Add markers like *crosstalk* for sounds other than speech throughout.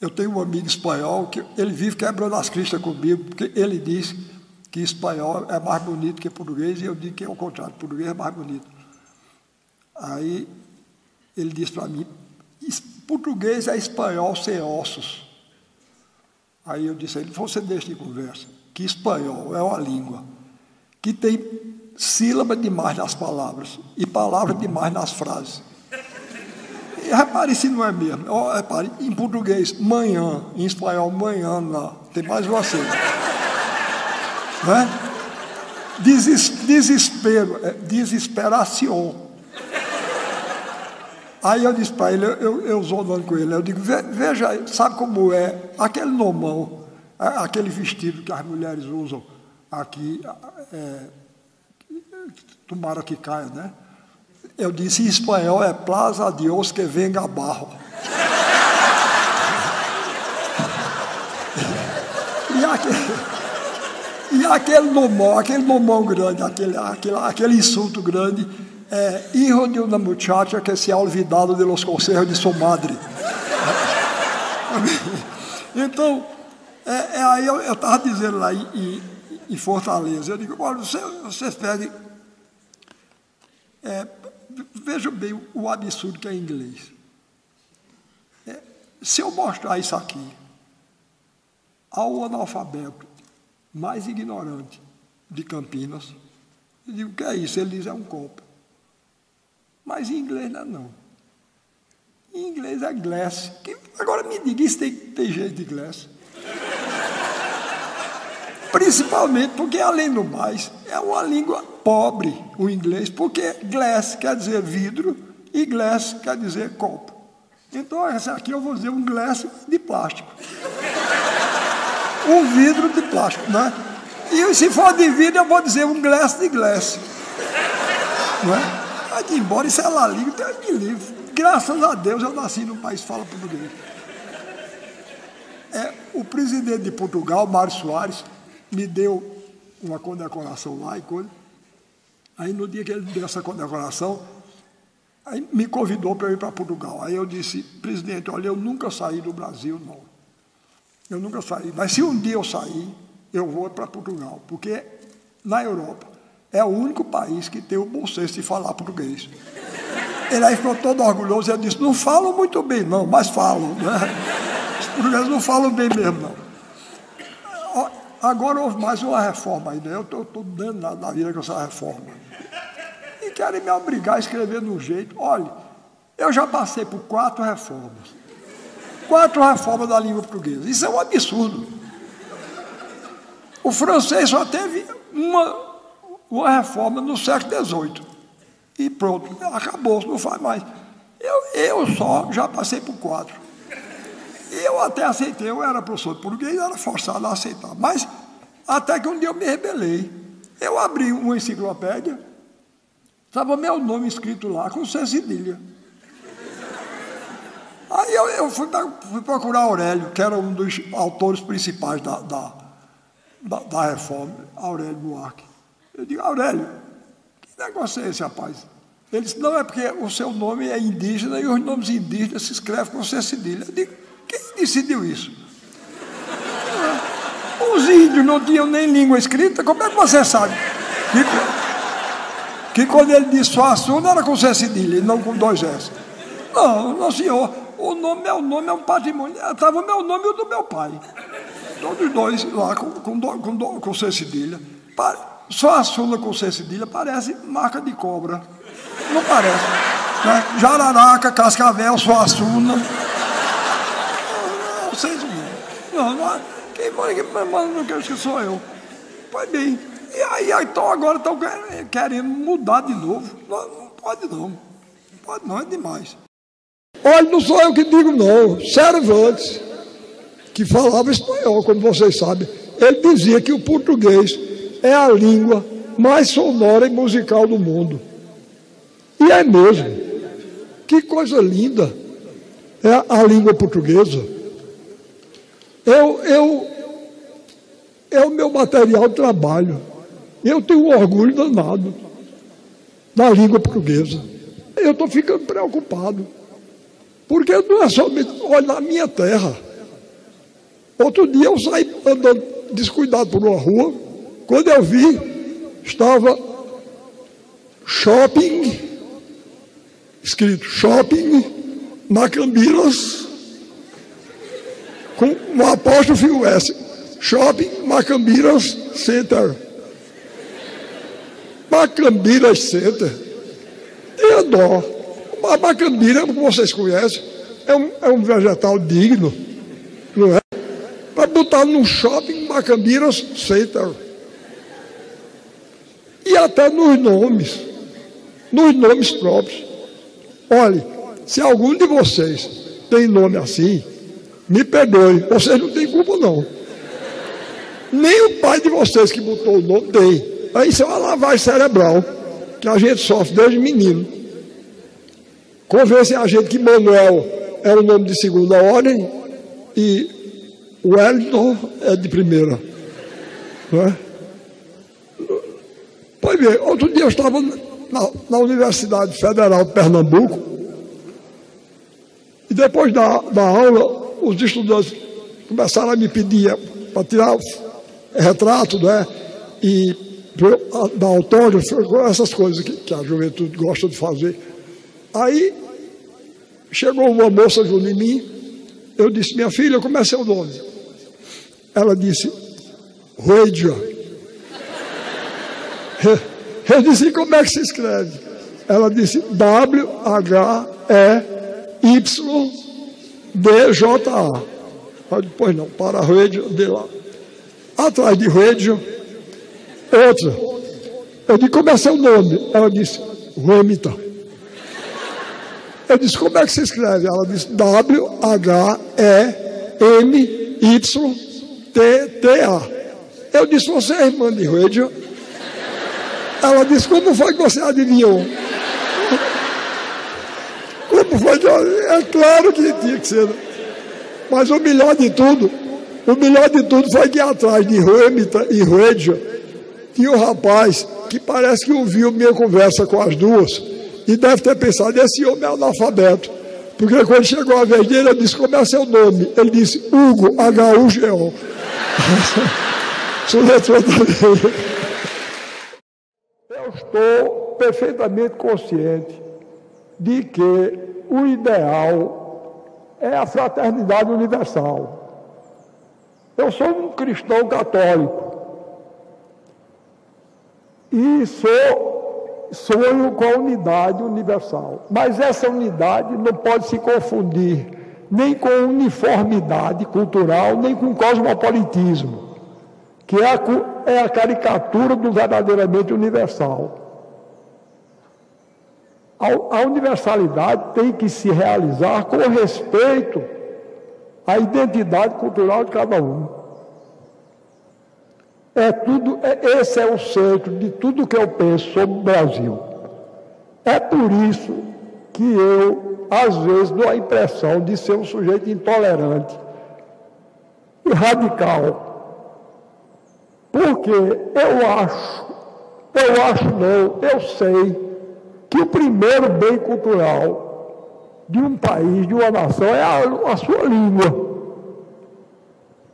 Eu tenho um amigo espanhol que ele vive quebrando as cristas comigo, porque ele diz que espanhol é mais bonito que português, e eu digo que é o contrário, português é mais bonito. Aí ele disse para mim, português é espanhol sem ossos. Aí eu disse a ele, você deixa de conversa, que espanhol é uma língua que tem sílaba demais nas palavras e palavras demais nas frases. Repare se não é mesmo. Oh, repare, em português, manhã, em espanhol, manhã, lá. Tem mais você. né? Deses, desespero, é, desesperação. Aí eu disse para ele, eu, eu zoando com ele, eu digo, veja, sabe como é aquele nomão, aquele vestido que as mulheres usam aqui, é, tomara que caia, né? Eu disse em espanhol é Plaza Dios que venga barro. *laughs* e aquele, e aquele nomão, aquele nomão grande, aquele, aquele, aquele insulto grande, é hijo de uma muchacha que se ha olvidado de los consejos de sua madre. *laughs* então, é, é, aí eu estava dizendo lá em, em, Fortaleza, eu digo, olha, vocês, vocês peguem é, Veja bem o absurdo que é inglês. É, se eu mostrar isso aqui ao analfabeto mais ignorante de Campinas, eu digo, o que é isso? Ele diz, é um copo. Mas em inglês não é não. Em inglês é glass. Agora me diga, isso tem, tem jeito de glass. Principalmente porque, além do mais, é uma língua pobre, o inglês, porque glass quer dizer vidro e glass quer dizer copo. Então, essa aqui eu vou dizer um glass de plástico. Um vidro de plástico, né? E se for de vidro, eu vou dizer um glass de glass. Não é? Mas, embora isso é lá língua, então me livre. Graças a Deus eu nasci num país que fala português. É, o presidente de Portugal, Mário Soares, me deu uma condecoração lá e coisa. Aí no dia que ele deu essa condecoração, aí me convidou para ir para Portugal. Aí eu disse, presidente, olha, eu nunca saí do Brasil, não. Eu nunca saí. Mas se um dia eu sair, eu vou para Portugal, porque na Europa é o único país que tem o bom senso de falar português. Ele aí ficou todo orgulhoso e eu disse, não falam muito bem, não, mas falam. Né? *laughs* Os portugueses não falam bem mesmo, não. Agora houve mais uma reforma ainda. Eu estou dando na, na vida com essa reforma. E querem me obrigar a escrever de um jeito. Olha, eu já passei por quatro reformas. Quatro reformas da língua portuguesa. Isso é um absurdo. O francês só teve uma, uma reforma no século XVIII. E pronto, acabou, não faz mais. Eu, eu só já passei por quatro. Eu até aceitei, eu era professor de português, era forçado a aceitar. Mas até que um dia eu me rebelei. Eu abri uma enciclopédia, estava meu nome escrito lá, com C cedilha. Aí eu, eu fui, fui, procurar Aurélio, que era um dos autores principais da, da, da, da reforma, Aurélio Buarque. Eu digo, Aurélio, que negócio é esse, rapaz? Ele disse, não, é porque o seu nome é indígena e os nomes indígenas se escrevem com C cedilha. Eu digo, decidiu isso? Os índios não tinham nem língua escrita, como é que você sabe? Que, que quando ele disse Suaçu não era com C cedilha, não com dois S. Não, não senhor, o nome, meu nome é um patrimônio. Estava o meu nome e o do meu pai. Todos dois lá com, com, com, com C cedilha. Só a com C cedilha parece marca de cobra. Não parece. Né? Jararaca, Cascavel, Suassuna vocês não, não, quem quem manda não quer que sou eu. Pois bem, e aí então agora estão querendo mudar de novo. Não, não pode não. Não pode não, é demais. Olha, não sou eu que digo não. Cervantes, que falava espanhol, como vocês sabem, ele dizia que o português é a língua mais sonora e musical do mundo. E é mesmo. Que coisa linda é a língua portuguesa. Eu, eu, é o meu material de trabalho. Eu tenho um orgulho danado da língua portuguesa. Eu estou ficando preocupado. Porque não é somente, olha, na minha terra, Outro dia eu saí andando descuidado por uma rua, quando eu vi, estava shopping, escrito shopping, Macambiras, com um apóstrofo S, shopping Macambiras Center. Macambiras Center. Tenha dó. A macambira, como vocês conhecem, é um, é um vegetal digno, não é? Para botar num shopping Macambiras Center. E até nos nomes, nos nomes próprios. Olhe, se algum de vocês tem nome assim, me perdoe, vocês não têm culpa não. Nem o pai de vocês que botou o nome tem. Isso é uma lavagem cerebral que a gente sofre desde menino. Convencem a gente que Manuel é o nome de segunda ordem e Wellington é de primeira. Não é? Pois bem, outro dia eu estava na, na Universidade Federal de Pernambuco e depois da, da aula os estudantes começaram a me pedir para tirar retrato, né? E dar autógrafo, essas coisas que, que, a juventude gosta de fazer. Aí chegou uma moça junto em mim, eu disse, minha filha, como é seu nome? Ela disse, Ruedia. *laughs* Eu disse, como é que se escreve? Ela disse, W-H-E-Y-D-J-A. Depois não, para Ruedia, de lá. Atrás de Ruedia, Outra. Eu disse, como é seu nome? Ela disse, Remita. Eu disse, como é que se escreve? Ela disse, W-H-E-M-Y-T-T-A. Eu disse, você é irmã de Redia? Ela disse, como foi que você adivinhou? *laughs* Como foi. É claro que tinha que ser. Mas o melhor de tudo, o melhor de tudo foi que atrás de e Redia, tinha um rapaz que parece que ouviu minha conversa com as duas e deve ter pensado: esse homem é analfabeto. Porque quando chegou a vez dele, eu disse: como é seu nome? Ele disse: Hugo, H-U-G-O. *laughs* Eu estou perfeitamente consciente de que o ideal é a fraternidade universal. Eu sou um cristão católico e sou, sonho com a unidade universal. Mas essa unidade não pode se confundir nem com uniformidade cultural, nem com cosmopolitismo, que é a, é a caricatura do verdadeiramente universal. A, universalidade tem que se realizar com respeito à identidade cultural de cada um. É tudo, é, esse é o centro de tudo que eu penso sobre o Brasil. É por isso que eu, às vezes, dou a impressão de ser um sujeito intolerante e radical. Porque eu acho, eu acho não, eu sei que o primeiro bem cultural de um país, de uma nação, é a, a sua língua.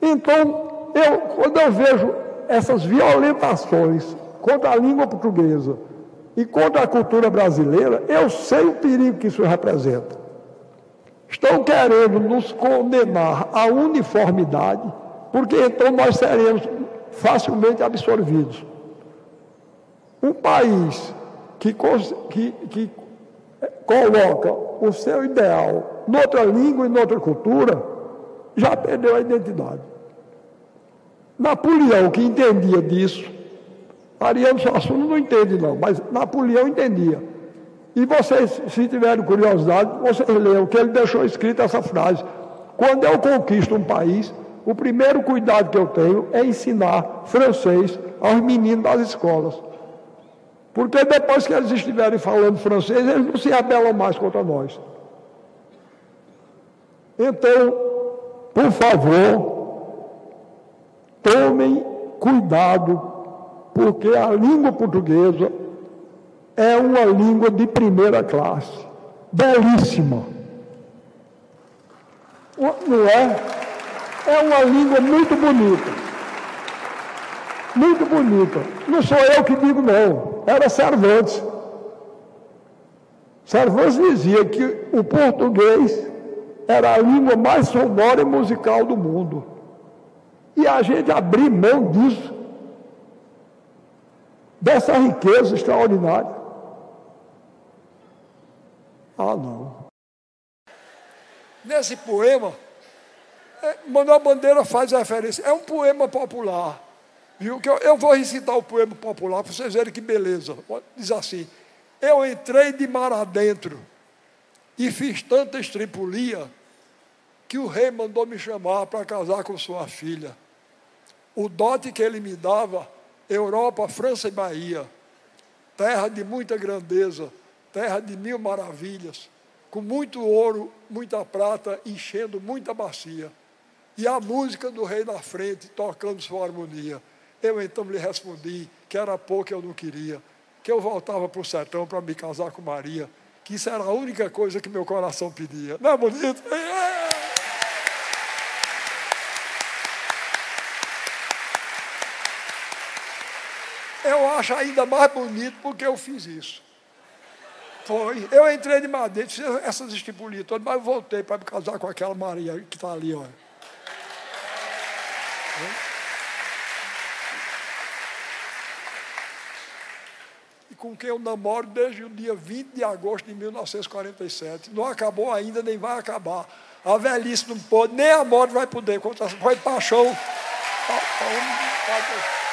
Então, eu, quando eu vejo essas violentações contra a língua portuguesa e contra a cultura brasileira, eu sei o perigo que isso representa. Estão querendo nos condenar à uniformidade, porque então nós seremos facilmente absorvidos. Um país que, que, que coloca o seu ideal noutra língua e noutra cultura, já perdeu a identidade. Napoleão, que entendia disso, Ariano Suassuna não entende não, mas Napoleão entendia. E vocês, se tiverem curiosidade, vocês leiam que ele deixou escrita essa frase. Quando eu conquisto um país, o primeiro cuidado que eu tenho é ensinar francês aos meninos das escolas. Porque depois que eles estiverem falando francês, eles não se rebelam mais contra nós. Então, por favor, tomem cuidado, porque a língua portuguesa é uma língua de primeira classe, belíssima. Não é? é uma língua muito bonita. Muito bonita. Não sou eu que digo, não. Era Cervantes. Cervantes dizia que o português era a língua mais sonora e musical do mundo. E a gente abrir mão disso, dessa riqueza extraordinária. Ah, não. Nesse poema, é, Manuel Bandeira faz referência. É um poema popular. Viu? Que eu, vou recitar o poema popular para vocês verem que beleza. Diz assim: Eu entrei de mar adentro e fiz tanta estripulia que o rei mandou me chamar para casar com sua filha. O dote que ele me dava, Europa, França e Bahia, terra de muita grandeza, terra de mil maravilhas, com muito ouro, muita prata, enchendo muita bacia. E a música do rei na frente, tocando sua harmonia. Eu então lhe respondi que era pouco eu não queria, que eu voltava para o sertão para me casar com Maria, que isso era a única coisa que meu coração pedia. Não é bonito? É. Eu acho ainda mais bonito porque eu fiz isso. Foi. Eu entrei de madeira, fiz essas estipulias todas, mas voltei para me casar com aquela Maria que está ali, olha. E com quem eu namoro desde o dia 20 de agosto de 1947. Não acabou ainda, nem vai acabar. A velhice não pode, nem a morte vai poder. Foi paixão. paixão